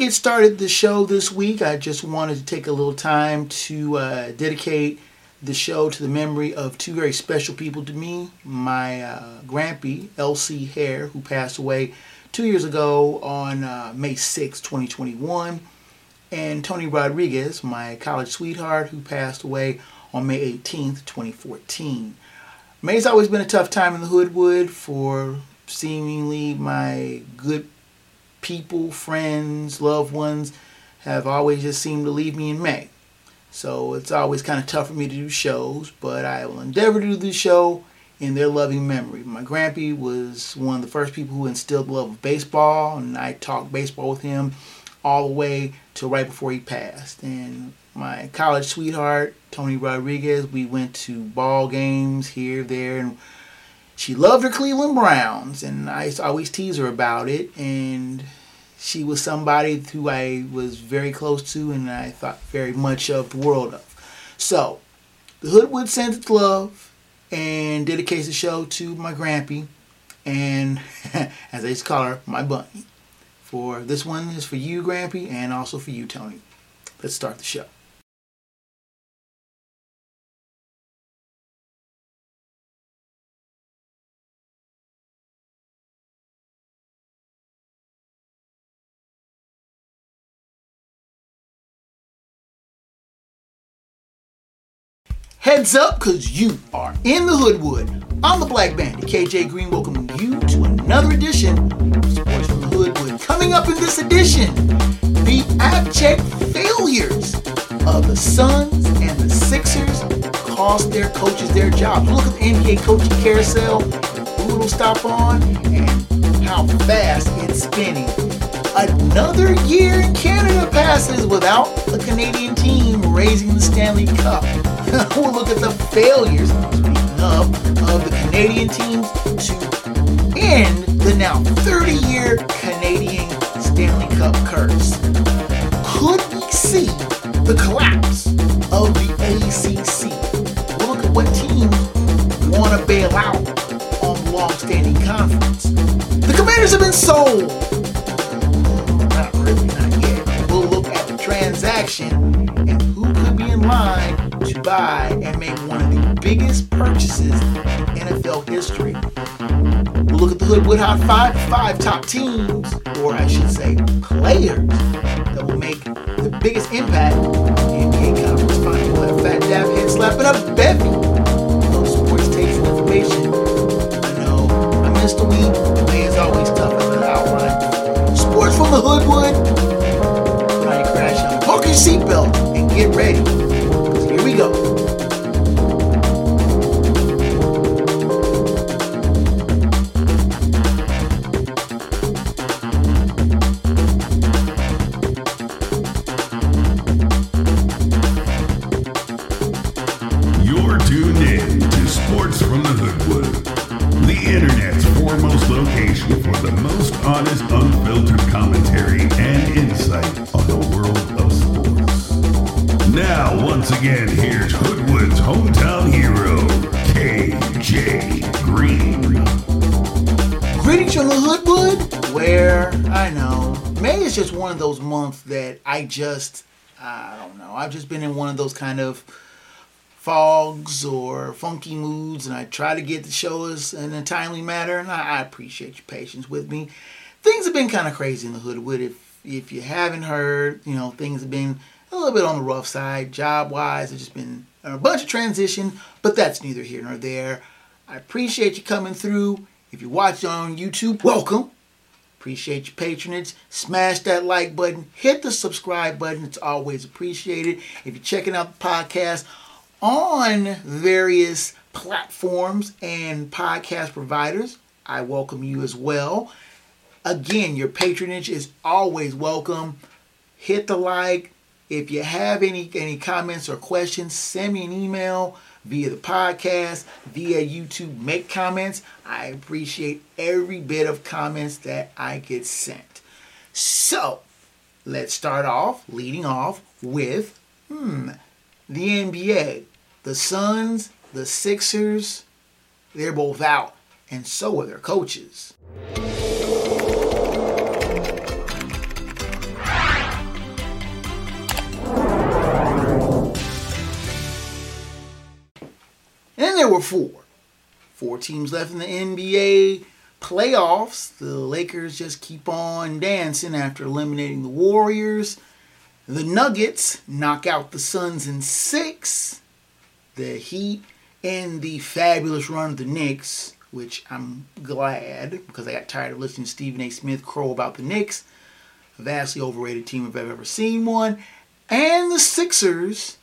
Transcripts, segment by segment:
get started the show this week, I just wanted to take a little time to uh, dedicate the show to the memory of two very special people to me. My uh, grampy, Elsie Hare, who passed away two years ago on uh, May 6, 2021, and Tony Rodriguez, my college sweetheart, who passed away on May 18, 2014. May's always been a tough time in the Hoodwood for seemingly my good people, friends, loved ones have always just seemed to leave me in May. So it's always kind of tough for me to do shows, but I will endeavor to do the show in their loving memory. My grampy was one of the first people who instilled the love of baseball, and I talked baseball with him all the way till right before he passed. And my college sweetheart, Tony Rodriguez, we went to ball games here, there, and she loved her Cleveland Browns, and I always tease her about it. And she was somebody who I was very close to and I thought very much of the world of. So, the Hoodwood sends its love and dedicates the show to my grampy and, as I used to call her, my bunny. For this one is for you, Grampy, and also for you, Tony. Let's start the show. Heads up, because you are in the Hoodwood. I'm the Black Bandit, KJ Green, welcoming you to another edition of Sports from the Hoodwood. Coming up in this edition, the abject failures of the Suns and the Sixers cost their coaches their jobs. Look at the NBA coaching carousel, who will stop on, and how fast it's spinning. Another year in Canada passes without a Canadian team raising the Stanley Cup. We'll look at the failures, of, of the Canadian teams to end the now 30 year Canadian Stanley Cup curse. Could we see the collapse of the ACC? We'll look at what teams want to bail out on long standing conference. The commanders have been sold. Not really, not yet. We'll look at the transaction and who could be in line buy and make one of the biggest purchases in NFL history. We'll look at the Hoodwood Hot 5, five top teams, or I should say players, that will make the biggest impact in the NBA Conference Final. We'll have Phat Dap head slapping up bevy of sports takes and information. I know I missed a week. May is always tough as an outline. Sports from the Hoodwood. On your crash buckle your seatbelt, and get ready. 'Cause those months that I just, I don't know, I've just been in one of those kind of fogs or funky moods, and I try to get the shows in a timely manner, and I, I appreciate your patience with me. Things have been kind of crazy in the hood. Hoodwood. If if you haven't heard, you know, things have been a little bit on the rough side, job wise. It's just been a bunch of transition, but that's neither here nor there. I appreciate you coming through. If you watch on YouTube, welcome. Appreciate your patronage. Smash that like button. Hit the subscribe button. It's always appreciated. If you're checking out the podcast on various platforms and podcast providers, I welcome you as well. Again, your patronage is always welcome. Hit the like. If you have any any comments or questions, send me an email via the podcast, via YouTube. Make comments. I appreciate every bit of comments that I get sent. So, let's start off, leading off with hmm, the NBA. The Suns, the Sixers, they're both out, and so are their coaches. There were four. Four teams left in the NBA playoffs. The Lakers just keep on dancing after eliminating the Warriors. The Nuggets knock out the Suns in six. The Heat and the fabulous run of the Knicks, which I'm glad because I got tired of listening to Stephen A. Smith crow about the Knicks. A vastly overrated team if I've ever seen one. And the Sixers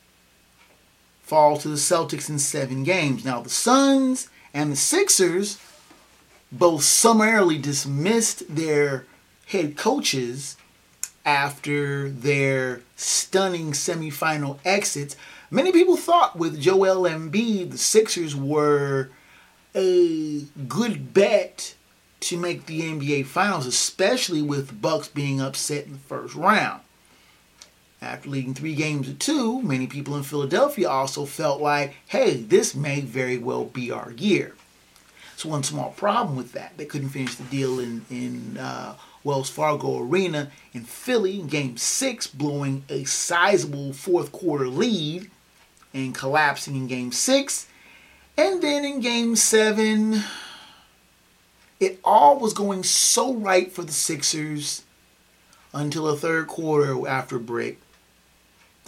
fall to the Celtics in seven games. Now, the Suns and the Sixers both summarily dismissed their head coaches after their stunning semifinal exits. Many people thought with Joel Embiid, the Sixers were a good bet to make the NBA Finals, especially with the Bucks being upset in the first round. After leading three games to two, many people in Philadelphia also felt like, hey, this may very well be our year. So one small problem with that, they couldn't finish the deal in in uh, Wells Fargo Arena in Philly in Game Six, blowing a sizable fourth quarter lead and collapsing in Game Six, and then in Game Seven, it all was going so right for the Sixers until the third quarter after break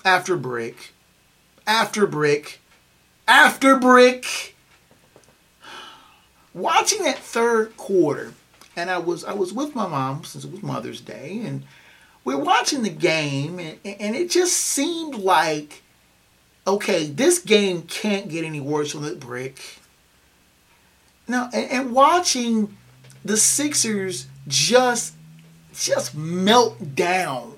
after break, after break, after break. watching that third quarter and I was I was with my mom since it was Mother's Day and we're watching the game and, and it just seemed like okay this game can't get any worse on the brick now and, and watching the Sixers just just melt down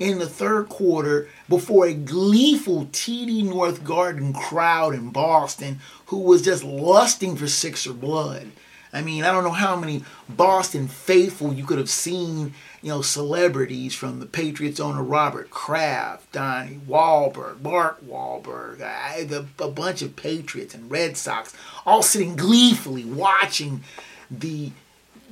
in the third quarter before a gleeful TD North Garden crowd in Boston who was just lusting for Sixer blood. I mean, I don't know how many Boston faithful you could have seen, you know, celebrities from the Patriots owner Robert Kraft, Donnie Wahlberg, Mark Wahlberg, I, the, a bunch of Patriots and Red Sox all sitting gleefully watching the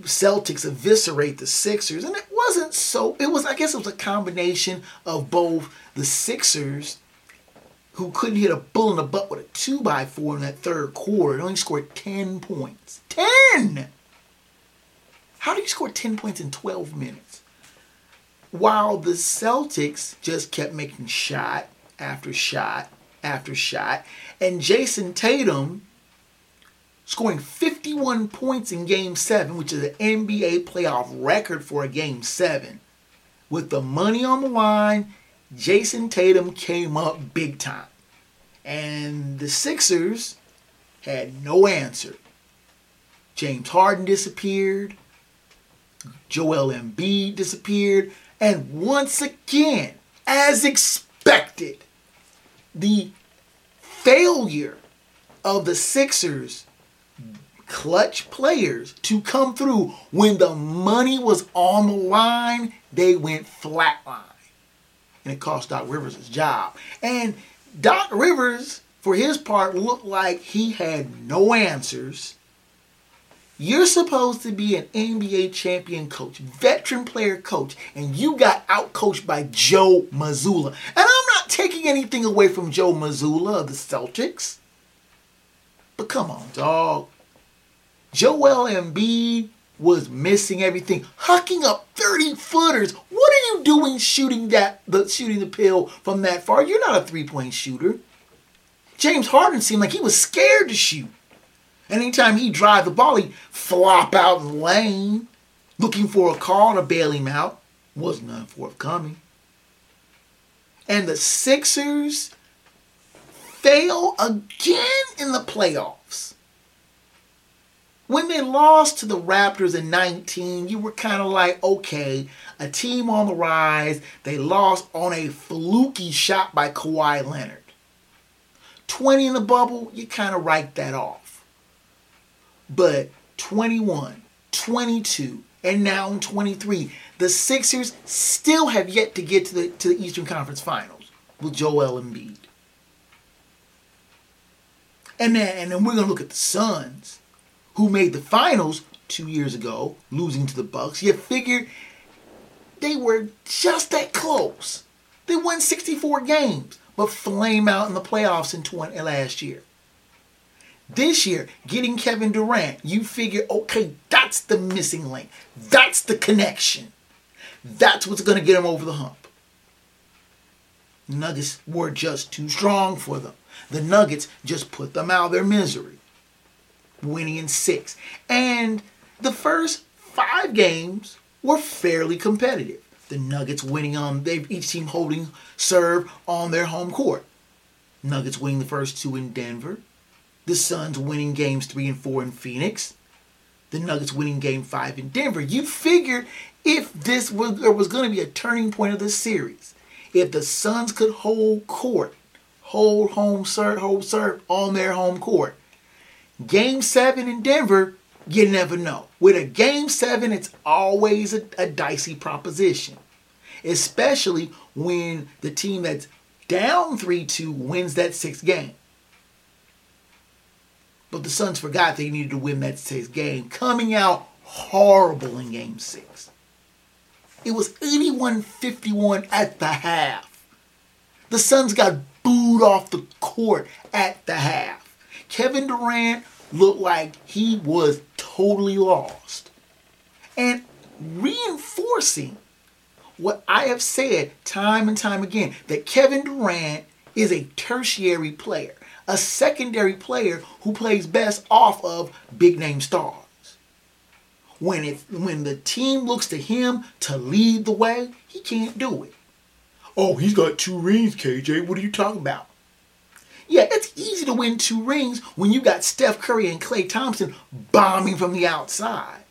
Celtics eviscerate the Sixers. And it wasn't so, it was, I guess it was a combination of both the Sixers, who couldn't hit a bull in the butt with a 2 by 4 in that third quarter, only scored 10 points. 10! How do you score 10 points in 12 minutes? While the Celtics just kept making shot after shot after shot, and Jayson Tatum scoring 51 points in game seven, which is an NBA playoff record for a game seven. With the money on the line, Jayson Tatum came up big time. And the Sixers had no answer. James Harden disappeared. Joel Embiid disappeared. And once again, as expected, the failure of the Sixers clutch players to come through when the money was on the line, they went flatline. And it cost Doc Rivers his job. And Doc Rivers, for his part, looked like he had no answers. You're supposed to be an NBA champion coach, veteran player coach, and you got outcoached by Joe Mazzulla. And I'm not taking anything away from Joe Mazzulla of the Celtics. But come on, dog. Joel Embiid was missing everything, hucking up 30 footers. What are you doing shooting that the shooting the pill from that far? You're not a three-point shooter. James Harden seemed like he was scared to shoot. Anytime he drive the ball, he flop out in the lane, looking for a call to bail him out. Was none forthcoming. And the Sixers fail again in the playoffs. When they lost to the Raptors in 19, you were kind of like, okay, a team on the rise. They lost on a fluky shot by Kawhi Leonard. 20 in the bubble, you kind of write that off. But 21, 22, and now in 23, the Sixers still have yet to get to the to the Eastern Conference Finals with Joel Embiid. And then, and then we're gonna look at the Suns, who made the finals two years ago, losing to the Bucks. You figure they were just that close. They won 64 games, but flame out in the playoffs in 20, last year. This year, getting Kevin Durant, you figure, okay, that's the missing link. That's the connection. That's what's going to get them over the hump. Nuggets were just too strong for them. The Nuggets just put them out of their misery, winning in six. And the first five games were fairly competitive. The Nuggets winning um, on they each team holding serve on their home court. Nuggets winning the first two in Denver. The Suns winning games three and four in Phoenix. The Nuggets winning game five in Denver. You figure if this was there was going to be a turning point of the series, if the Suns could hold court, hold home serve, hold serve on their home court, game seven in Denver, you never know. With a game seven, it's always a, a dicey proposition, especially when the team that's down 3 2 wins that sixth game. But the Suns forgot they needed to win that sixth game, coming out horrible in game six. It was 81 51 at the half. The Suns got booed off the court at the half. Kevin Durant looked like he was totally lost. And reinforcing what I have said time and time again that Kevin Durant is a tertiary player, a secondary player who plays best off of big name stars. When it when the team looks to him to lead the way, he can't do it. Oh, he's got two rings, KJ. What are you talking about? Yeah, it's easy to win two rings when you got Steph Curry and Klay Thompson bombing from the outside.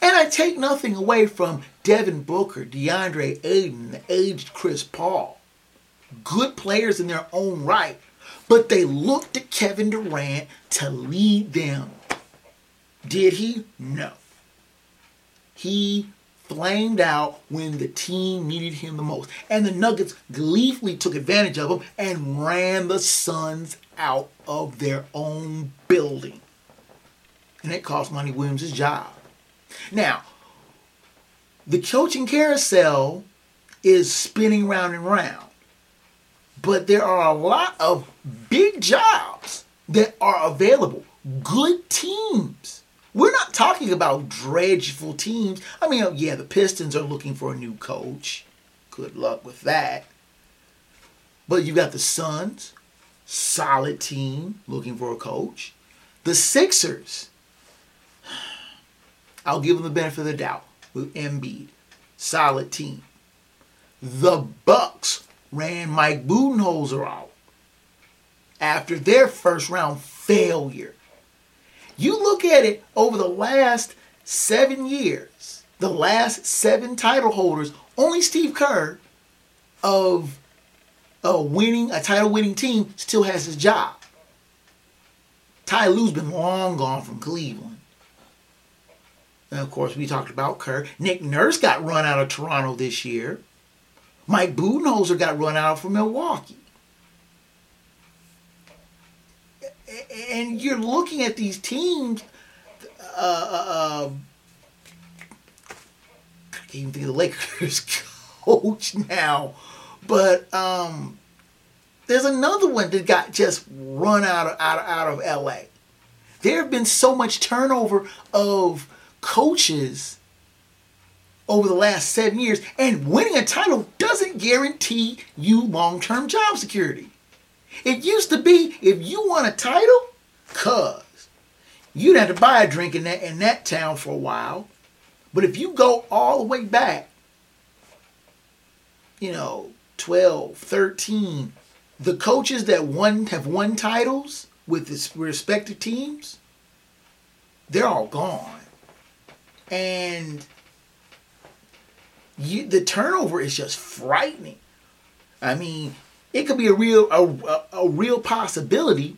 And I take nothing away from Devin Booker, DeAndre Ayton, the aged Chris Paul. Good players in their own right, but they looked to Kevin Durant to lead them. Did he? No. He flamed out when the team needed him the most. And the Nuggets gleefully took advantage of him and ran the Suns out of their own building. And it cost Monty Williams his job. Now, the coaching carousel is spinning round and round. But there are a lot of big jobs that are available. Good teams. We're not talking about dreadful teams. I mean, oh, yeah, the Pistons are looking for a new coach. Good luck with that. But you got the Suns, solid team looking for a coach. The Sixers, I'll give them the benefit of the doubt with Embiid, solid team. The Bucks ran Mike Budenholzer out after their first round failure. You look at it over the last seven years, the last seven title holders, only Steve Kerr of a winning, a title winning team still has his job. Ty Lue's been long gone from Cleveland. And of course, we talked about Kerr. Nick Nurse got run out of Toronto this year. Mike Budenholzer got run out from Milwaukee. And you're looking at these teams. Uh, uh, um, I can't even think of the Lakers coach now, but um, there's another one that got just run out of out of, out of L.A. There have been so much turnover of coaches over the last seven years, and winning a title doesn't guarantee you long term job security. It used to be if you won a title, cuz you'd have to buy a drink in that in that town for a while. But if you go all the way back, you know, 12, 13, the coaches that won have won titles with its respective teams, they're all gone. And you, the turnover is just frightening. I mean, it could be a real a, a, a, real possibility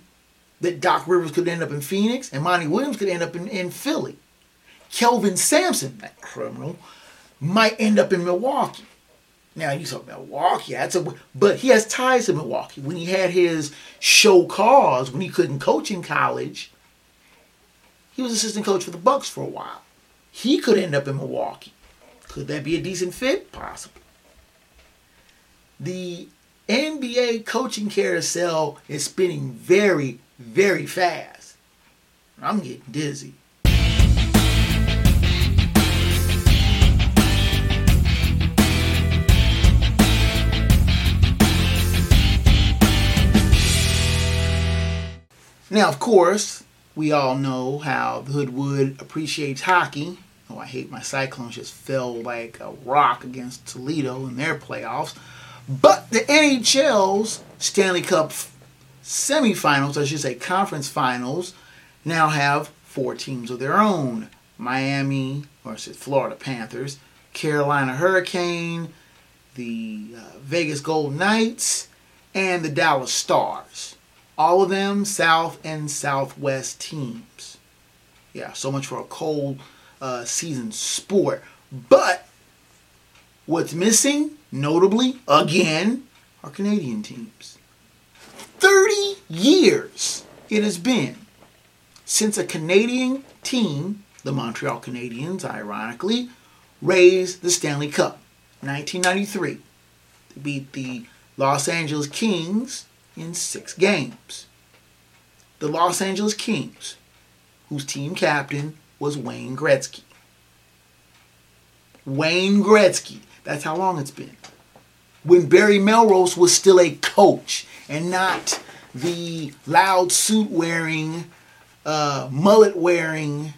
that Doc Rivers could end up in Phoenix and Monty Williams could end up in, in Philly. Kelvin Sampson, that criminal, might end up in Milwaukee. Now you talk about Milwaukee, that's a but he has ties to Milwaukee. When he had his show cause, when he couldn't coach in college, he was assistant coach for the Bucks for a while. He could end up in Milwaukee. Could that be a decent fit? Possible. The NBA coaching carousel is spinning very, very fast. I'm getting dizzy. Now, of course, we all know how the Hoodwood appreciates hockey. Oh, I hate my Cyclones just fell like a rock against Toledo in their playoffs. But the NHL's Stanley Cup semifinals, I should say conference finals, now have four teams of their own. Miami, or is it Florida Panthers, Carolina Hurricane, the uh, Vegas Golden Knights, and the Dallas Stars. All of them South and Southwest teams. Yeah, so much for a cold uh, season sport. But what's missing, notably, again, our Canadian teams. 30 years it has been since a Canadian team, the Montreal Canadiens, ironically, raised the Stanley Cup. 1993. They beat the Los Angeles Kings in six games. The Los Angeles Kings, whose team captain was Wayne Gretzky. Wayne Gretzky. That's how long it's been. When Barry Melrose was still a coach and not the loud suit wearing, uh, mullet wearing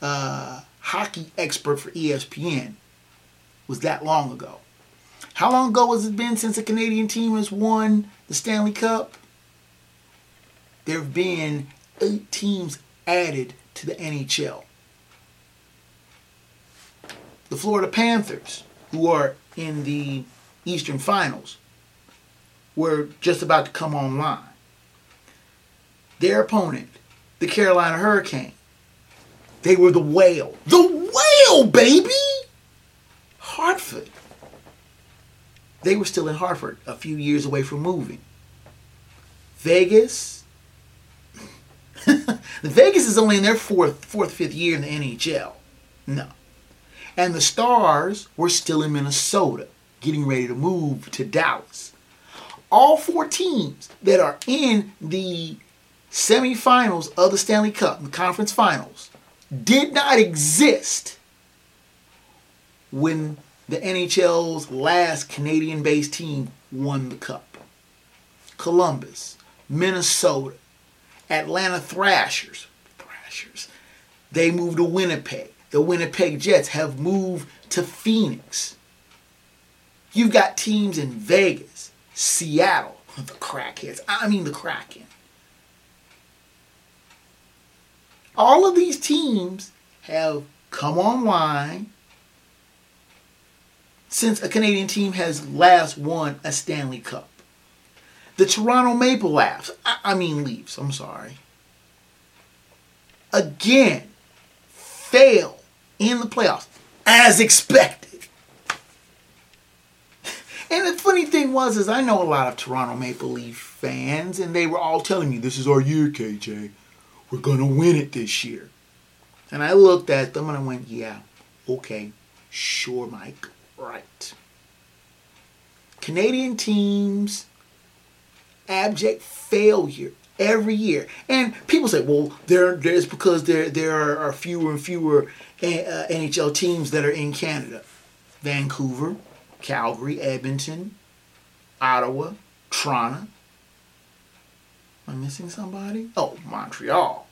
uh, hockey expert for ESPN. Was that long ago? How long ago has it been since a Canadian team has won the Stanley Cup? There have been eight teams added to the NHL. The Florida Panthers, who are in the Eastern Finals, were just about to come online. Their opponent, the Carolina Hurricane, they were the whale. The whale, baby! Hartford. They were still in Hartford, a few years away from moving. Vegas. Vegas is only in their fourth, fourth, fifth year in the NHL. No. And the Stars were still in Minnesota, getting ready to move to Dallas. All four teams that are in the semifinals of the Stanley Cup, the conference finals, did not exist when the NHL's last Canadian based team won the cup. Columbus, Minnesota, Atlanta Thrashers, Thrashers, they moved to Winnipeg. The Winnipeg Jets have moved to Phoenix. You've got teams in Vegas, Seattle, the crackheads. I mean the Kraken. All of these teams have come online since a Canadian team has last won a Stanley Cup. The Toronto Maple Leafs, I, mean Leafs, I'm sorry, again fail in the playoffs as expected. And the funny thing was is I know a lot of Toronto Maple Leaf fans and they were all telling me this is our year, KJ. We're gonna win it this year. And I looked at them and I went, yeah, okay, sure, Mike right. Canadian teams, abject failure every year. And people say, well, there, there's because there, there are fewer and fewer uh, NHL teams that are in Canada. Vancouver, Calgary, Edmonton, Ottawa, Toronto. Am I missing somebody? Oh, Montreal.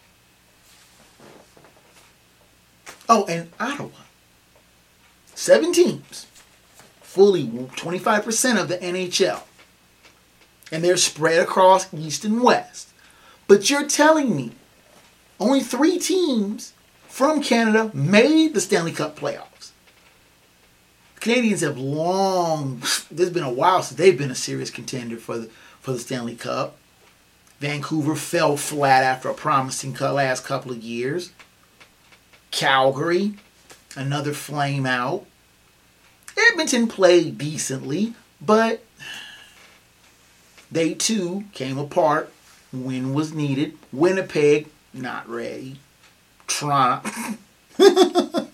Oh, and Ottawa. Seven teams fully 25% of the NHL. And they're spread across East and West. But you're telling me only three teams from Canada made the Stanley Cup playoffs. Canadians have long, there's been a while since they've been a serious contender for the, for the Stanley Cup. Vancouver fell flat after a promising last couple of years. Calgary, another flame out. Edmonton played decently, but they too came apart when was needed. Winnipeg, not ready. Toronto.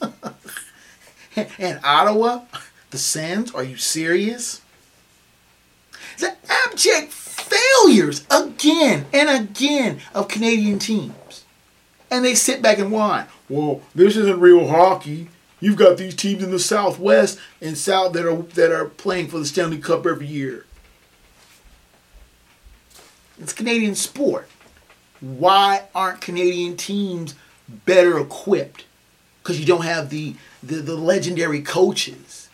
and Ottawa, the Sens, are you serious? The abject failures again and again of Canadian teams. And they sit back and whine. Well, this isn't real hockey. You've got these teams in the Southwest and South that are that are playing for the Stanley Cup every year. It's Canadian sport. Why aren't Canadian teams better equipped? Because you don't have the, the the legendary coaches.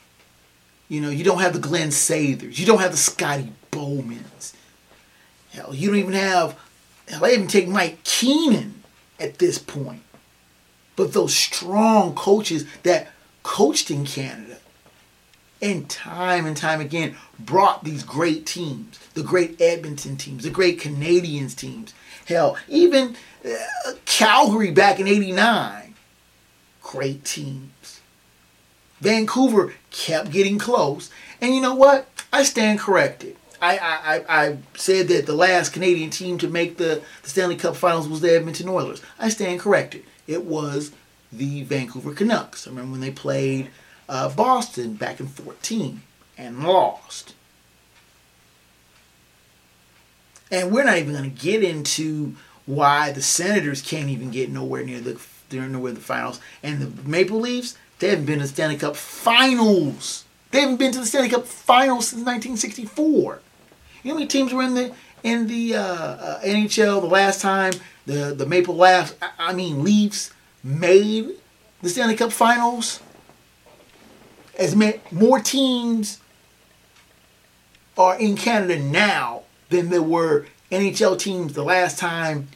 You know, you don't have the Glen Sathers. You don't have the Scotty Bowmans. Hell, you don't even have. Hell, they even take Mike Keenan at this point. But those strong coaches that coached in Canada and time and time again brought these great teams, the great Edmonton teams, the great Canadiens teams. Hell, even uh, Calgary back in 89. Great teams. Vancouver kept getting close. And you know what? I stand corrected. I, I, I said that the last Canadian team to make the, the Stanley Cup Finals was the Edmonton Oilers. I stand corrected. It was the Vancouver Canucks. I remember when they played uh, Boston back in 14 and lost. And we're not even going to get into why the Senators can't even get nowhere near the they're nowhere the finals. And the Maple Leafs, they haven't been to the Stanley Cup Finals. They haven't been to the Stanley Cup Finals since 1964. You know how many teams were in the in the uh, uh, NHL the last time the the Maple Leafs, I mean Leafs, made the Stanley Cup Finals? As many, more teams are in Canada now than there were NHL teams the last time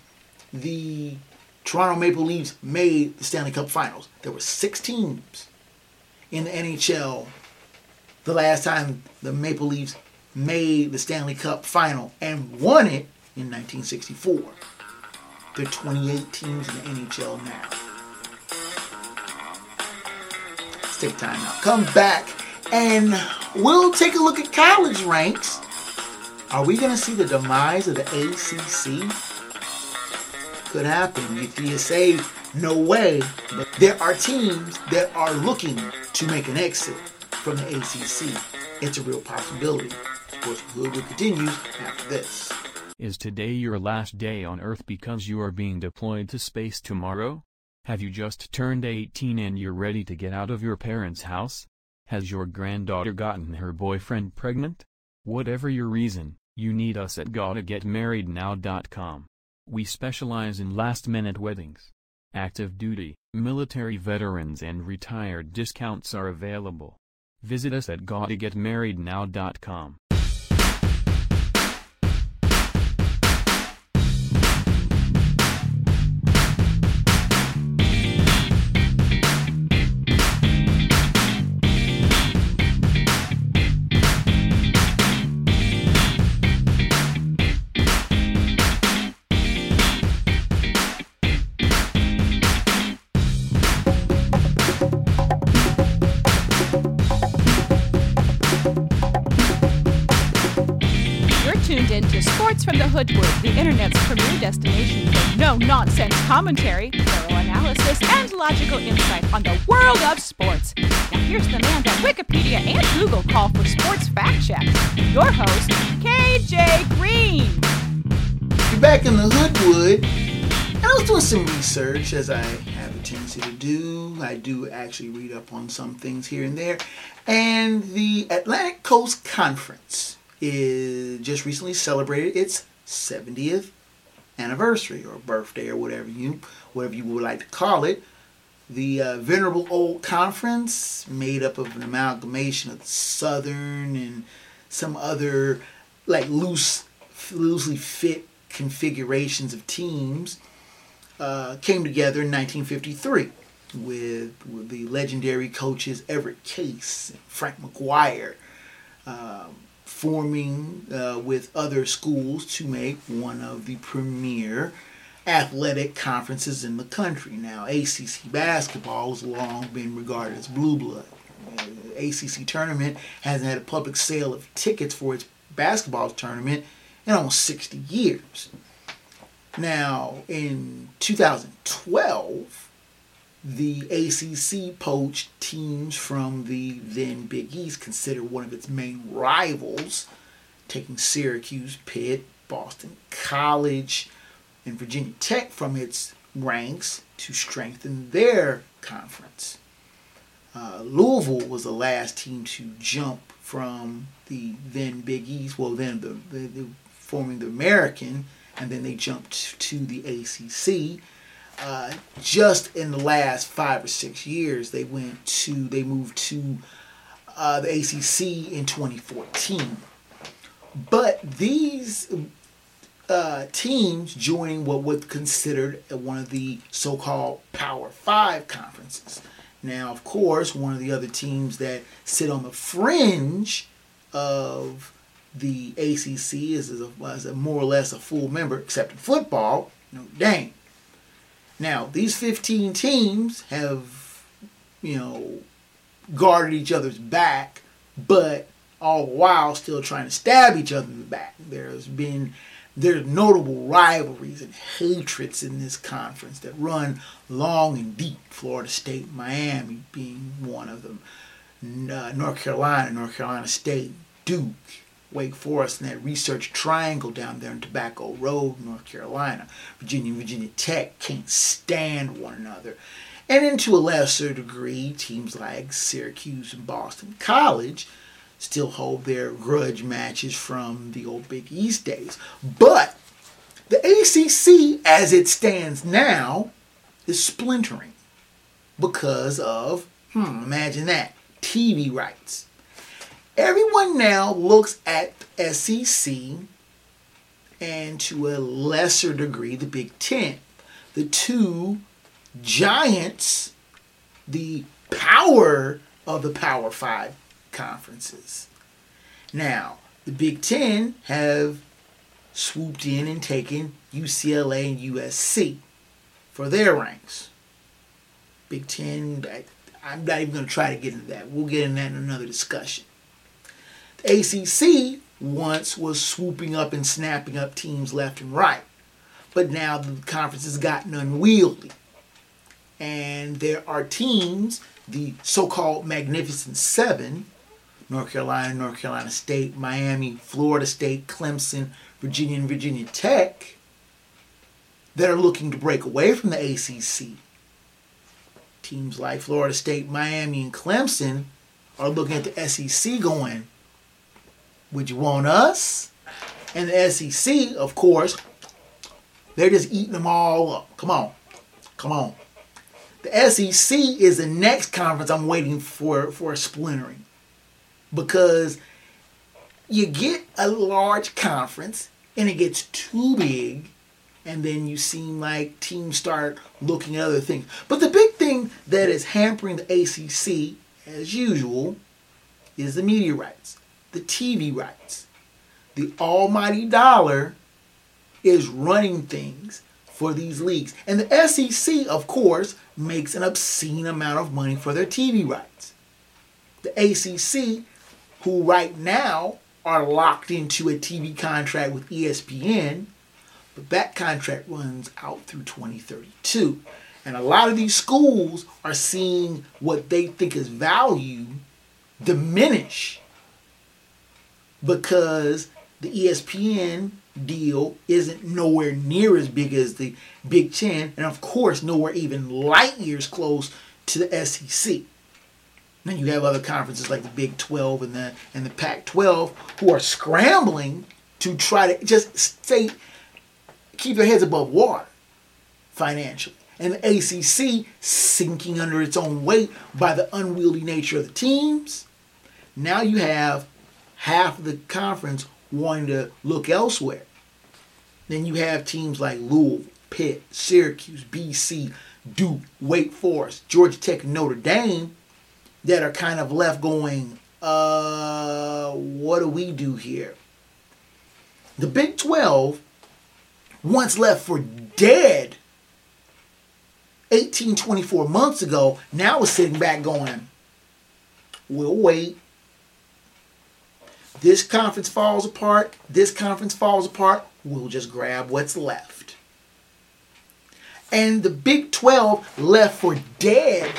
the Toronto Maple Leafs made the Stanley Cup Finals. There were six teams in the NHL the last time the Maple Leafs made the Stanley Cup Final and won it in 1964. There are 28 teams in the NHL now. Let's take time out. Come back and we'll take a look at college ranks. Are we going to see the demise of the ACC? Could happen. If you say no way, but there are teams that are looking to make an exit from the ACC. It's a real possibility. Sports Hoodwood continues after this. Is today your last day on Earth because you are being deployed to space tomorrow? Have you just turned 18 and you're ready to get out of your parents' house? Has your granddaughter gotten her boyfriend pregnant? Whatever your reason, you need us at gottagetmarriednow.com. We specialize in last-minute weddings. Active duty, military veterans and retired discounts are available. Visit us at gottagetmarriednow.com. tuned in to Sports from the Hoodwood, the internet's premier destination for no nonsense commentary, thorough analysis, and logical insight on the world of sports. Now, here's the man that Wikipedia and Google call for sports fact check, your host, KJ Green. You're back in the Hoodwood. I was doing some research as I have a tendency to do. I do actually read up on some things here and there. And the Atlantic Coast Conference is just recently celebrated its 70th anniversary or birthday or whatever you whatever you would like to call it. The uh, Venerable Old Conference, made up of an amalgamation of Southern and some other like loose, loosely fit configurations of teams, uh, came together in 1953 with, with the legendary coaches Everett Case and Frank McGuire. Um, forming uh, with other schools to make one of the premier athletic conferences in the country. Now, ACC basketball has long been regarded as blue blood. Uh, ACC tournament hasn't had a public sale of tickets for its basketball tournament in almost 60 years. Now, in 2012, the ACC poached teams from the then Big East, considered one of its main rivals, taking Syracuse, Pitt, Boston College, and Virginia Tech from its ranks to strengthen their conference. Uh, Louisville was the last team to jump from the then Big East, well, then the, the, the forming the American, and then they jumped to the ACC. Uh, just in the last five or six years, they went to they moved to uh, the ACC in 2014. But these uh, teams joining what was considered one of the so-called Power Five conferences. Now, of course, one of the other teams that sit on the fringe of the ACC is, is, a, is a more or less a full member, except in football, Notre Dame. Now, these 15 teams have, you know, guarded each other's back, but all the while still trying to stab each other in the back. There's been there's notable rivalries and hatreds in this conference that run long and deep. Florida State, Miami being one of them. Uh, North Carolina, North Carolina State, Duke, Wake Forest, and that research triangle down there in Tobacco Road, North Carolina. Virginia and Virginia Tech can't stand one another. And then to a lesser degree, teams like Syracuse and Boston College still hold their grudge matches from the old Big East days. But the ACC, as it stands now, is splintering because of, hmm, imagine that, TV rights. Everyone now looks at SEC and to a lesser degree the Big Ten. The two giants, the power of the Power Five conferences. Now, the Big Ten have swooped in and taken UCLA and USC for their ranks. Big Ten, I, I'm not even going to try to get into that. We'll get into that in another discussion. ACC once was swooping up and snapping up teams left and right, but now the conference has gotten unwieldy. And there are teams, the so called Magnificent Seven, North Carolina, North Carolina State, Miami, Florida State, Clemson, Virginia, and Virginia Tech that are looking to break away from the ACC. Teams like Florida State, Miami, and Clemson are looking at the SEC going, Would you want us? And the SEC, of course, they're just eating them all up. Come on. Come on. The SEC is the next conference I'm waiting for for a splintering because you get a large conference and it gets too big and then you seem like teams start looking at other things. But the big thing that is hampering the ACC, as usual, is the media rights, the TV rights. The almighty dollar is running things for these leagues. And the SEC, of course, makes an obscene amount of money for their TV rights. The ACC who right now are locked into a TV contract with ESPN, but that contract runs out through 2032. And a lot of these schools are seeing what they think is value diminish because the ESPN deal isn't nowhere near as big as the Big Ten, and of course, nowhere even light years close to the SEC. Then you have other conferences like the Big 12 and the and the Pac 12 who are scrambling to try to just stay keep their heads above water financially. And the ACC sinking under its own weight by the unwieldy nature of the teams. Now you have half the conference wanting to look elsewhere. Then you have teams like Louisville, Pitt, Syracuse, BC, Duke, Wake Forest, Georgia Tech, Notre Dame that are kind of left going, uh, what do we do here? The Big 12, once left for dead 18, 24 months ago, now is sitting back going, we'll wait. This conference falls apart, this conference falls apart, we'll just grab what's left. And the Big 12 left for dead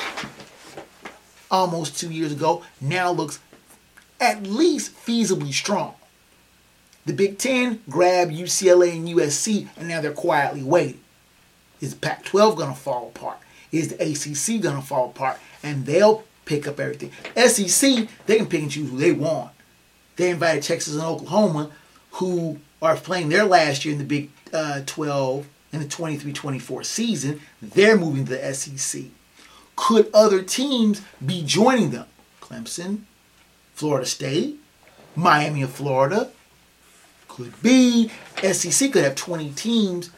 almost two years ago now looks at least feasibly strong. The Big Ten grabbed UCLA and USC, and now they're quietly waiting. Is Pac 12 going to fall apart? Is the ACC going to fall apart? And they'll pick up everything. SEC, they can pick and choose who they want. They invited Texas and Oklahoma, who are playing their last year in the Big uh, 12 in the 23 24 season. They're moving to the SEC. Could other teams be joining them? Clemson, Florida State, Miami of Florida. Could be. SEC could have 20 teams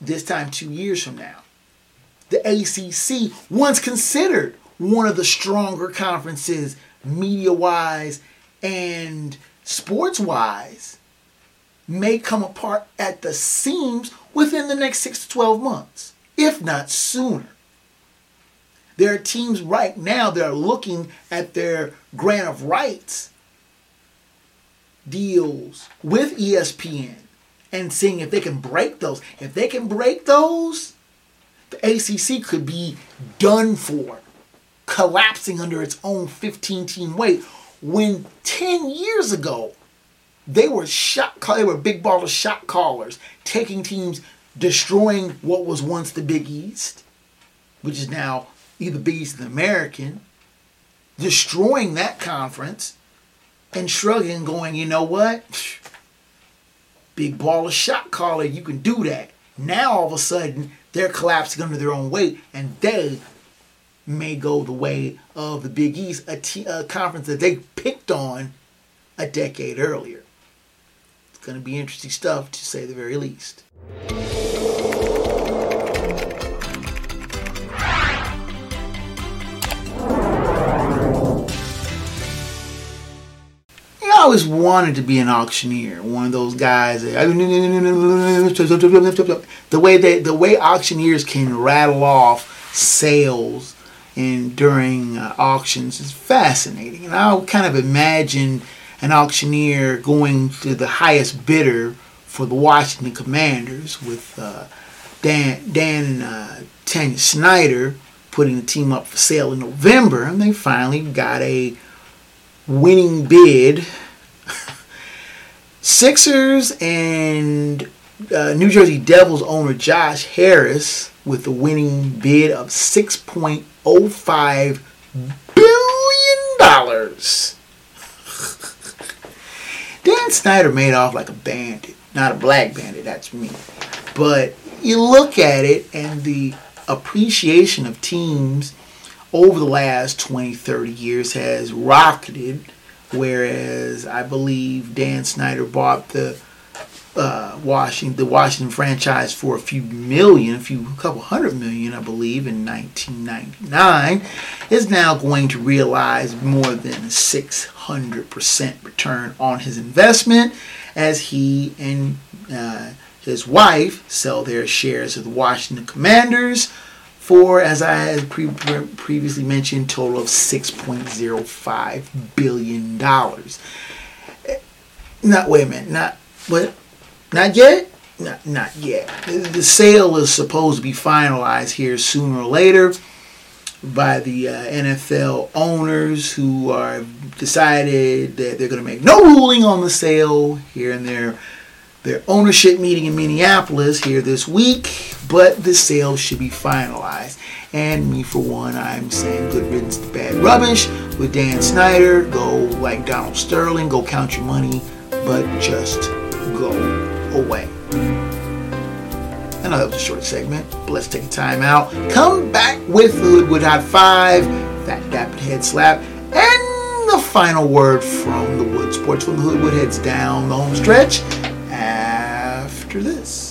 this time two years from now. The ACC, once considered one of the stronger conferences media wise and sports wise, may come apart at the seams within the next 6 to 12 months, if not sooner. There are teams right now that are looking at their grant of rights deals with ESPN and seeing if they can break those. If they can break those, the ACC could be done for, collapsing under its own 15 team weight. When 10 years ago, they were shot, they were big baller shot callers, taking teams, destroying what was once the Big East, which is now either Big East and American, destroying that conference and shrugging, going, you know what? Big baller shot caller, you can do that. Now all of a sudden they're collapsing under their own weight, and they may go the way of the Big East, a, t- a conference that they picked on a decade earlier. It's going to be interesting stuff to say the very least. I always wanted to be an auctioneer, one of those guys. That, the way they, the way auctioneers can rattle off sales and during uh, auctions is fascinating. And I'll kind of imagine an auctioneer going to the highest bidder for the Washington Commanders with uh, Dan Dan and uh, Tanya Snyder putting the team up for sale in November, and they finally got a winning bid. Sixers and uh, New Jersey Devils owner Josh Harris with the winning bid of $6.05 billion. Dan Snyder made off like a bandit. Not a black bandit, that's me. But you look at it and the appreciation of teams over the last 20, 30 years has rocketed. Whereas I believe Dan Snyder bought the uh, Washington, the Washington franchise for a few million, a few a couple hundred million, I believe, in 1999, is now going to realize more than 600% return on his investment as he and uh, his wife sell their shares of the Washington Commanders for, as I pre- pre- previously mentioned, total of 6.05 billion dollars. Not wait a minute, not what not yet? Not, not yet. The sale is supposed to be finalized here sooner or later by the uh, NFL owners who are decided that they're going to make no ruling on the sale here in their their ownership meeting in Minneapolis here this week, but the sale should be finalized. And me, for one, I'm saying good riddance to bad rubbish with Dan Snyder. Go like Donald Sterling, go count your money, but just go away. I know that a short segment, but let's take a time out. Come back with the Hoodwood Hot 5, that dapper Head Slap, and the final word from the Wood Sports from the Hoodwood heads down the home stretch after this.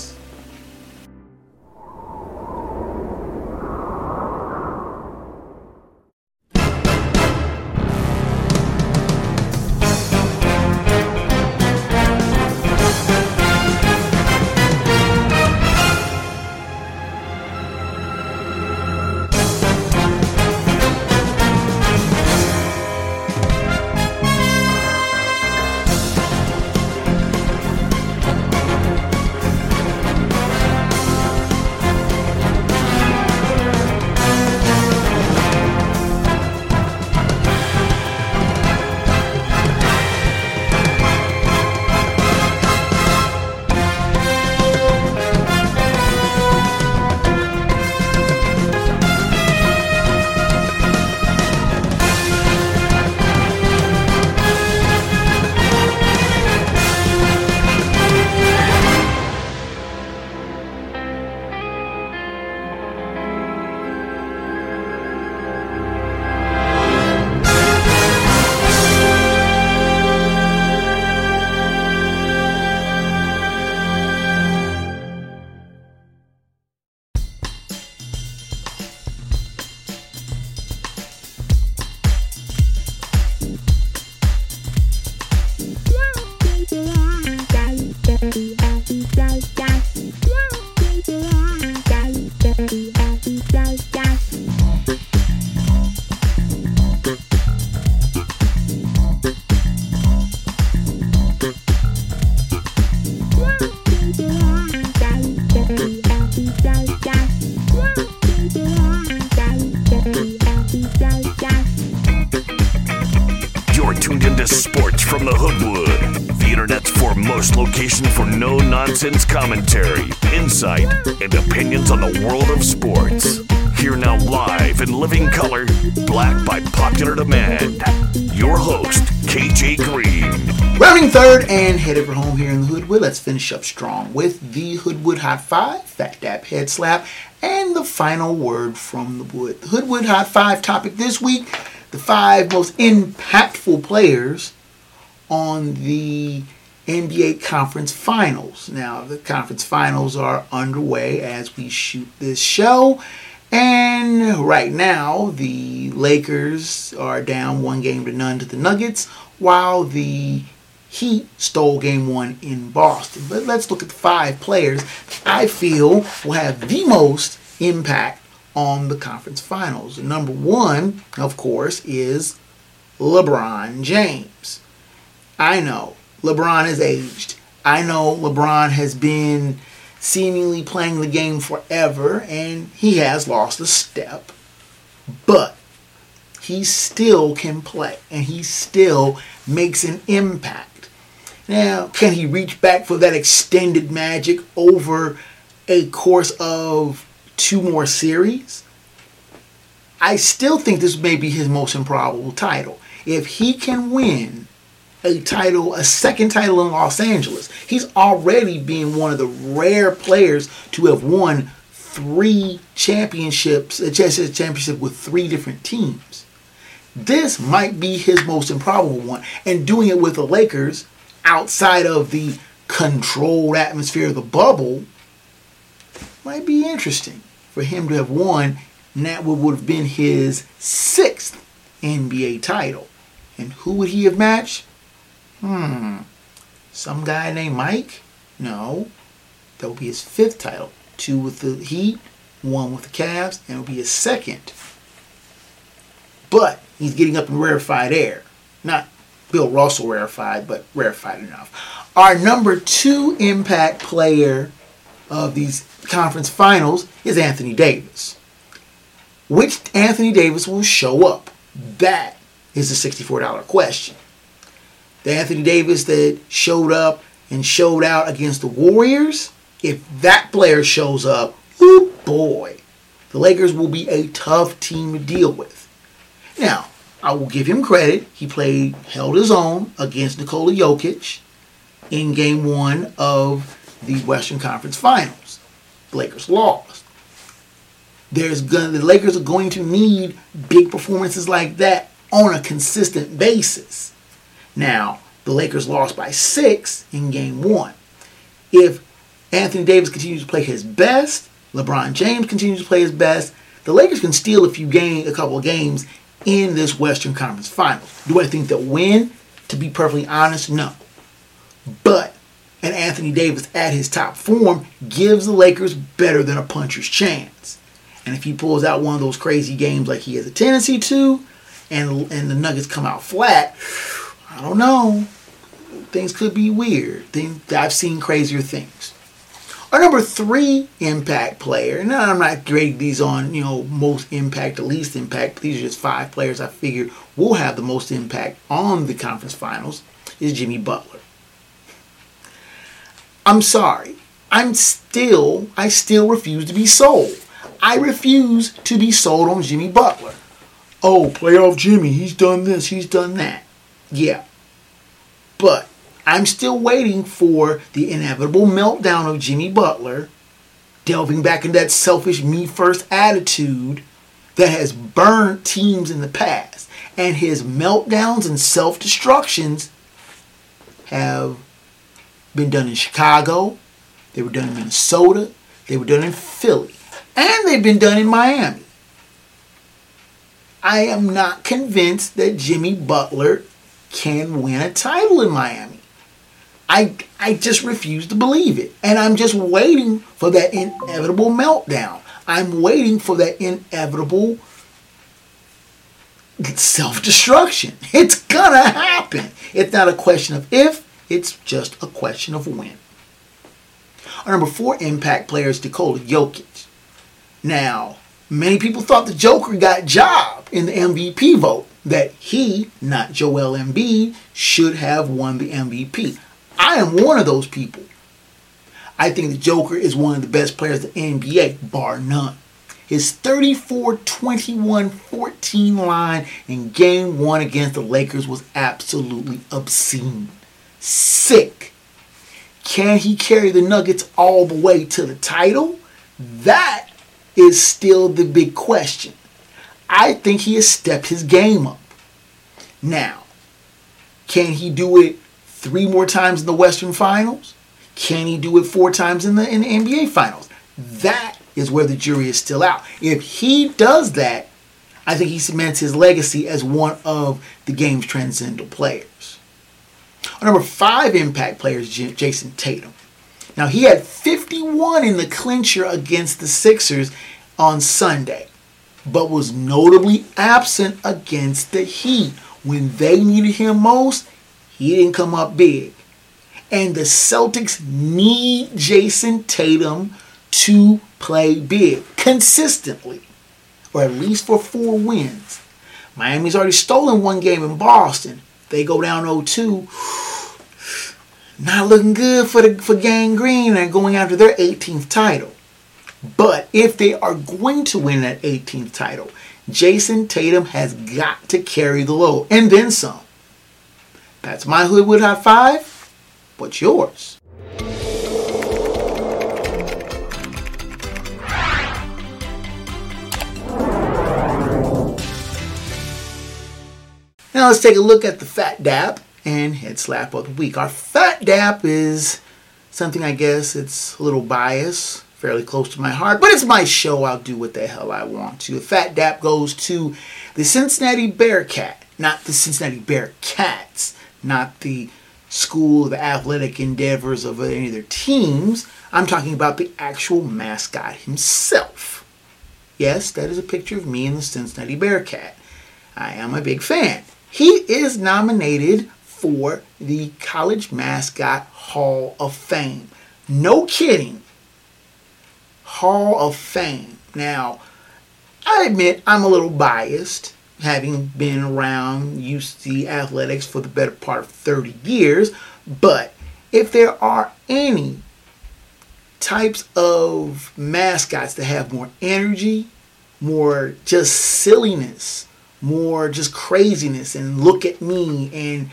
Commentary, insight, and opinions on the world of sports. Here now, live in living color, black by popular demand. Your host, KJ Green. Rounding third and headed for home here in the Hoodwood. Let's finish up strong with the Hoodwood Hot Five, Phat Dap Head Slap, and the final word from the Wood. The Hoodwood Hot Five topic this week the five most impactful players on the NBA Conference Finals. Now, the Conference Finals are underway as we shoot this show. And right now, the Lakers are down one game to none to the Nuggets, while the Heat stole game one in Boston. But let's look at the five players I feel will have the most impact on the conference finals. Number one, of course, is LeBron James. I know LeBron is aged. I know LeBron has been seemingly playing the game forever and he has lost a step. But he still can play and he still makes an impact. Now, can he reach back for that extended magic over a course of two more series? I still think this may be his most improbable title. If he can win a title, a second title in Los Angeles. He's already been one of the rare players to have won three championships, a championship with three different teams. This might be his most improbable one, and doing it with the Lakers outside of the controlled atmosphere of the bubble might be interesting for him to have won. And that would have been his sixth NBA title. And who would he have matched? Hmm. Some guy named Mike? No. That will be his fifth title. Two with the Heat, one with the Cavs, and it'll be his second. But he's getting up in rarefied air. Not Bill Russell rarefied, but rarefied enough. Our number two impact player of these conference finals is Anthony Davis. Which Anthony Davis will show up? That is the $64 question the Anthony Davis that showed up and showed out against the Warriors, if that player shows up, oh boy, the Lakers will be a tough team to deal with. Now, I will give him credit. He played, held his own against Nikola Jokic in game one of the Western Conference Finals. The Lakers lost. There's gonna, the Lakers are going to need big performances like that on a consistent basis. Now, the Lakers lost by six in game one. If Anthony Davis continues to play his best, LeBron James continues to play his best, the Lakers can steal a few game, a couple of games in this Western Conference Finals. Do I think they'll win? To be perfectly honest, no. But and Anthony Davis at his top form gives the Lakers better than a puncher's chance. And if he pulls out one of those crazy games like he has a tendency to, and and the Nuggets come out flat, I don't know. Things could be weird. Things, I've seen crazier things. Our number three impact player, and I'm not grading these on, you know, most impact to least impact. But These are just five players I figure will have the most impact on the conference finals, is Jimmy Butler. I'm sorry. I'm still, I still refuse to be sold. I refuse to be sold on Jimmy Butler. Oh, playoff Jimmy, he's done this, he's done that. Yeah. But I'm still waiting for the inevitable meltdown of Jimmy Butler, delving back into that selfish me first attitude that has burned teams in the past. And his meltdowns and self destructions have been done in Chicago, they were done in Minnesota, they were done in Philly, and they've been done in Miami. I am not convinced that Jimmy Butler can win a title in Miami. I I just refuse to believe it. And I'm just waiting for that inevitable meltdown. I'm waiting for that inevitable self-destruction. It's gonna happen. It's not a question of if, it's just a question of when. Our number four impact player is Nikola Jokic. Now, many people thought the Joker got job in the MVP vote that he, not Joel Embiid, should have won the MVP. I am one of those people. I think the Joker is one of the best players in the NBA, bar none. His 34 21 14 line in game one against the Lakers was absolutely obscene. Sick. Can he carry the Nuggets all the way to the title? That is still the big question. I think he has stepped his game up. Now, can he do it three more times in the Western Finals? Can he do it four times in the, in the NBA Finals? That is where the jury is still out. If he does that, I think he cements his legacy as one of the game's transcendental players. Our number five impact player is Jayson Tatum. Now, he had 51 in the clincher against the Sixers on Sunday, but was notably absent against the Heat. When they needed him most, he didn't come up big. And the Celtics need Jayson Tatum to play big consistently, or at least for four wins. Miami's already stolen one game in Boston. They go down 0-2. Not looking good for the for Gang Green and going after their 18th title. But if they are going to win that 18th title, Jayson Tatum has got to carry the load and then some. That's my Hoodwood High Five. What's yours? Now let's take a look at the Phat Dap and Head Slap of the Week. Our Phat Dap is something I guess it's a little biased, fairly close to my heart, but it's my show. I'll do what the hell I want to. The Phat Dap goes to the Cincinnati Bearcat, not the Cincinnati Bearcats, not the school of athletic endeavors of any of their teams. I'm talking about the actual mascot himself. Yes, that is a picture of me and the Cincinnati Bearcat. I am a big fan. He is nominated for the College Mascot Hall of Fame. No kidding. Hall of Fame. Now, I admit I'm a little biased, having been around UC athletics for the better part of 30 years, but if there are any types of mascots that have more energy, more just silliness, more just craziness and look at me and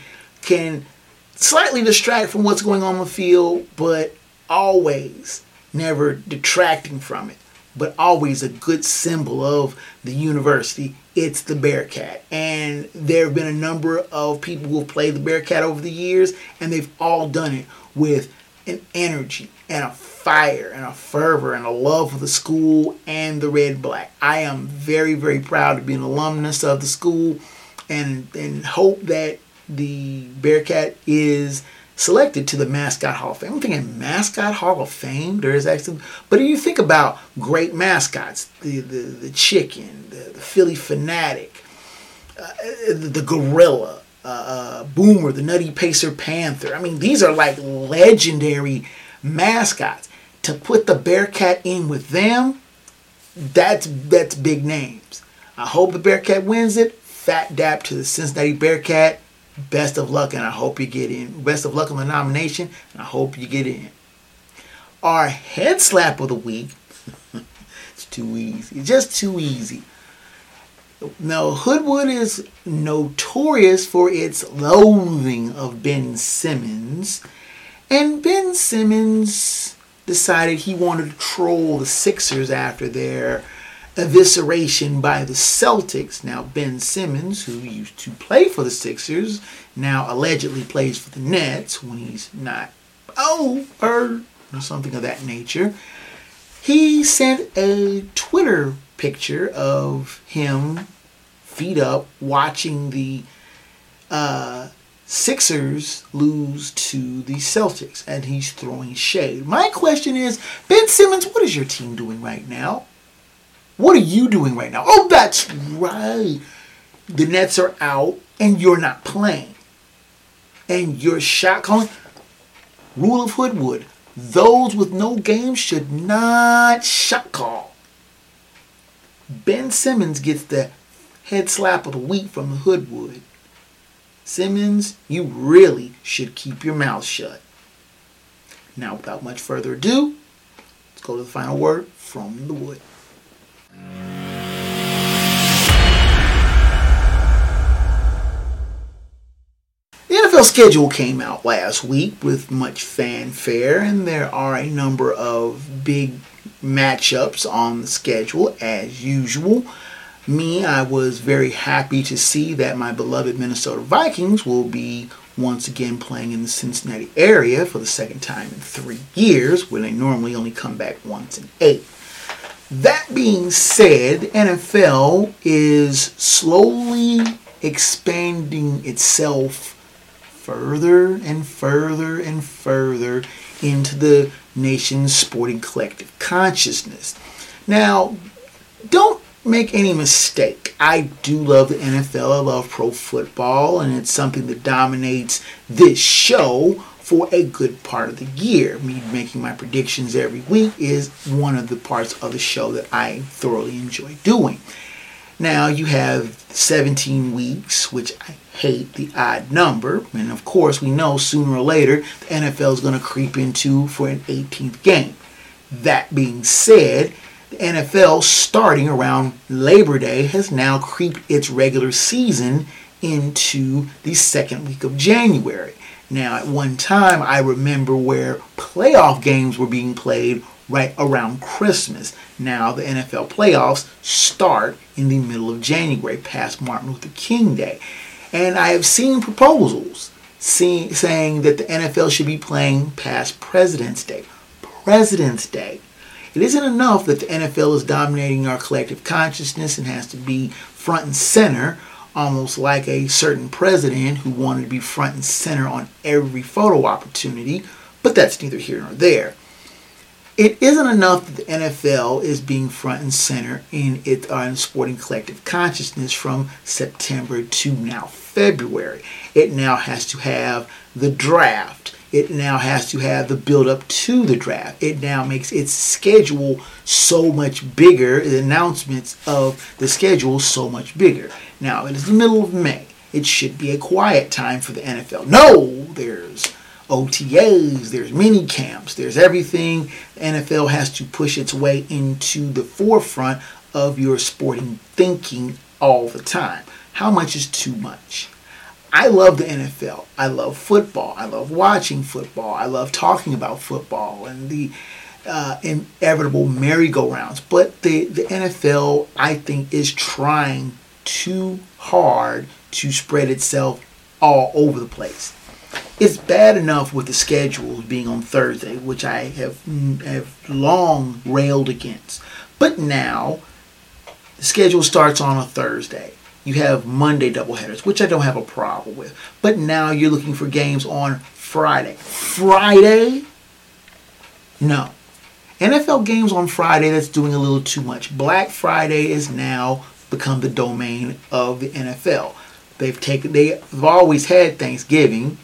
can slightly distract from what's going on in the field, but always never detracting from it, but always a good symbol of the university. It's the Bearcat. And there have been a number of people who have played the Bearcat over the years, and they've all done it with an energy and a fire and a fervor and a love for the school and the red black. I am very, very proud to be an alumnus of the school and, and hope that the Bearcat is selected to the Mascot Hall of Fame. I'm thinking Mascot Hall of Fame. There is actually, but if you think about great mascots, the the, the chicken, the, the Phillie Phanatic, uh, the, the gorilla, uh, uh, Boomer, the Nutty Pacer Panther. I mean, these are like legendary mascots. To put the Bearcat in with them, that's that's big names. I hope the Bearcat wins it. Phat dap to the Cincinnati Bearcat. Best of luck, and I hope you get in. Best of luck on the nomination, and I hope you get in. Our head slap of the week. it's too easy. It's Just too easy. Now, Hoodwood is notorious for its loathing of Ben Simmons. And Ben Simmons decided he wanted to troll the Sixers after their evisceration by the Celtics. Now, Ben Simmons, who used to play for the Sixers, now allegedly plays for the Nets when he's not over or something of that nature. He sent a Twitter picture of him feet up watching the uh, Sixers lose to the Celtics, and he's throwing shade. My question is, Ben Simmons, what is your team doing right now? What are you doing right now? Oh, that's right. The Nets are out, and you're not playing. And your shot calling, rule of Hoodwood, those with no game should not shot call. Ben Simmons gets the head slap of the week from Hoodwood. Simmons, you really should keep your mouth shut. Now, without much further ado, let's go to the final word from the wood. The NFL schedule came out last week with much fanfare, and there are a number of big matchups on the schedule as usual. Me, I was very happy to see that my beloved Minnesota Vikings will be once again playing in the Cincinnati area for the second time in three years, when they normally only come back once in eight. That being said, NFL is slowly expanding itself further and further and further into the nation's sporting collective consciousness. Now, don't make any mistake. I do love the NFL. I love pro football, and it's something that dominates this show for a good part of the year. Me making my predictions every week is one of the parts of the show that I thoroughly enjoy doing. Now you have 17 weeks, which I hate the odd number. And of course, we know sooner or later the NFL is going to creep into for an 18th game. That being said, the NFL starting around Labor Day has now creeped its regular season into the second week of January. Now, at one time, I remember where playoff games were being played right around Christmas. Now, the NFL playoffs start in the middle of January, past Martin Luther King Day. And I have seen proposals see, saying that the NFL should be playing past President's Day. President's Day. It isn't enough that the NFL is dominating our collective consciousness and has to be front and center, almost like a certain president who wanted to be front and center on every photo opportunity, but that's neither here nor there it isn't enough that the NFL is being front and center in its uh, sporting collective consciousness from September to now February. It now has to have the draft. It now has to have the build up to the draft. It now makes its schedule so much bigger, the announcements of the schedule so much bigger. Now, it is the middle of May. It should be a quiet time for the NFL. No, there's OTAs, there's mini camps, there's everything. The NFL has to push its way into the forefront of your sporting thinking all the time. How much is too much? I love the NFL. I love football. I love watching football. I love talking about football and the uh, inevitable merry-go-rounds. But the, the NFL, I think, is trying too hard to spread itself all over the place it's bad enough with the schedule being on Thursday, which I have mm, have long railed against. But now the schedule starts on a Thursday. You have Monday doubleheaders, which I don't have a problem with. But now you're looking for games on Friday. Friday? No. NFL games on Friday, that's doing a little too much. Black Friday is now become the domain of the NFL. They've taken they've always had Thanksgiving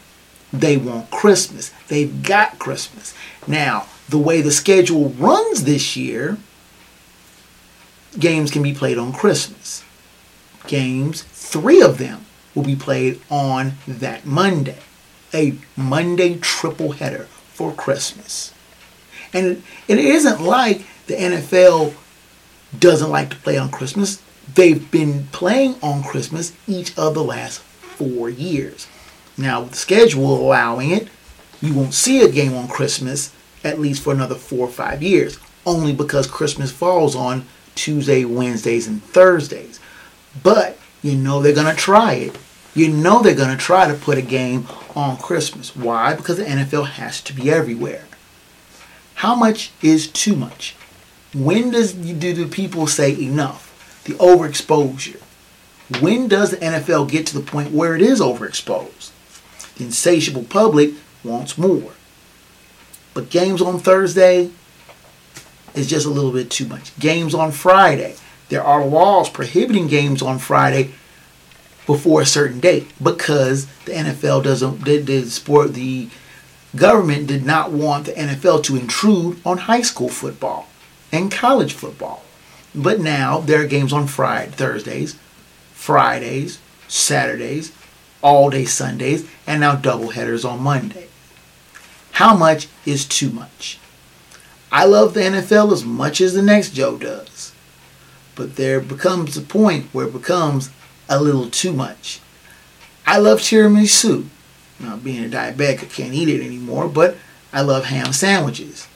they want Christmas. They've got Christmas. Now, the way the schedule runs this year, games can be played on Christmas. Games, three of them, will be played on that Monday. A Monday triple header for Christmas. And it isn't like the NFL doesn't like to play on Christmas. They've been playing on Christmas each of the last four years. Now, with the schedule allowing it, you won't see a game on Christmas at least for another four or five years, only because Christmas falls on Tuesday, Wednesdays, and Thursdays. But you know they're going to try it. You know they're going to try to put a game on Christmas. Why? Because the NFL has to be everywhere. How much is too much? When does do the people say enough? The overexposure. When does the NFL get to the point where it is overexposed? The insatiable public wants more. But games on Thursday is just a little bit too much. Games on Friday. There are laws prohibiting games on Friday before a certain date because the NFL doesn't did sport the government did not want the NFL to intrude on high school football and college football. But now there are games on Friday, Thursdays, Fridays, Saturdays, all day Sundays, and now double headers on Monday. How much is too much? I love the NFL as much as the next Joe does. But there becomes a point where it becomes a little too much. I love tiramisu. Now, being a diabetic, I can't eat it anymore, but I love ham sandwiches.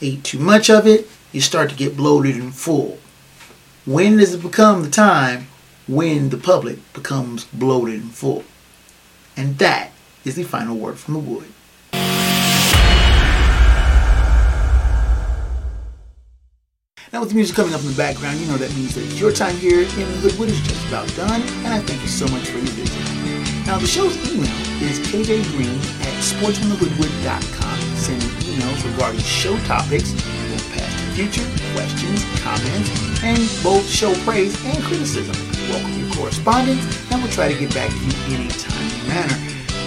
Eat too much of it, you start to get bloated and full. When does it become the time when the public becomes bloated and full? And that is the final word from the wood. Now with the music coming up in the background, you know that means that your time here in the Hoodwood is just about done, and I thank you so much for your visit. Now the show's email is kjgreen at sportsfromthehoodwood.com. Send me emails regarding show topics, future, questions, comments, and both show praise and criticism. Welcome your correspondence, and we'll try to get back to you in a timely manner.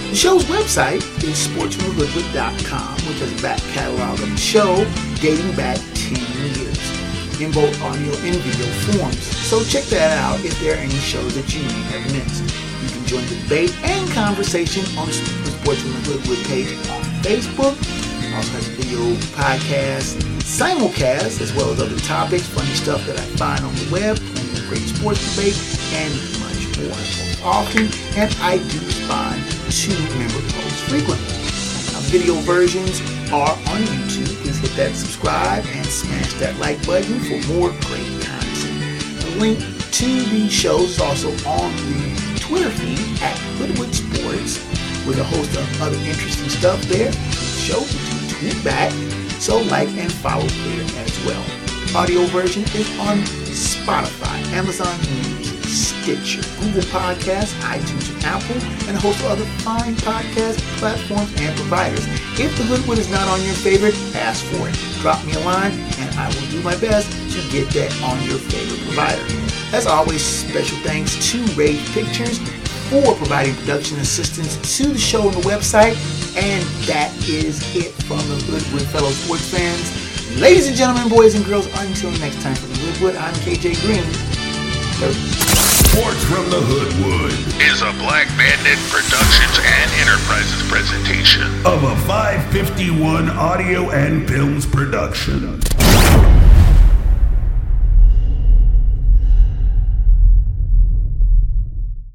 The show's website is sportsfromthehoodwood.com, which has a back catalog of the show dating back 10 years in both audio and video forms. So check that out if there are any shows that you may have missed. You can join the debate and conversation on the Sports from Hoodwood page on Facebook. Also has a video podcast, simulcast, as well as other topics, funny stuff that I find on the web, plenty of great sports debate, and much more. Often, and I do respond to member posts frequently. Now, video versions are on YouTube. Please hit that subscribe and smash that like button for more great content. The link to these shows is also on the Twitter feed at Hoodwood Sports with a host of other interesting stuff there. The show back, so like and follow there as well. Audio version is on Spotify, Amazon Music, Stitcher, Google Podcasts, iTunes, and Apple, and a host of other fine podcast platforms and providers. If the Hoodwood is not on your favorite, ask for it. Drop me a line, and I will do my best to get that on your favorite provider. As always, special thanks to Ray Pictures for providing production assistance to the show on the website. And that is it from the Hoodwood fellow sports fans. Ladies and gentlemen, boys and girls, until next time from the Hoodwood, I'm KJ Green. Sports from the Hoodwood Is a Black Bandit Productions and Enterprises presentation. of a 551 audio and films production.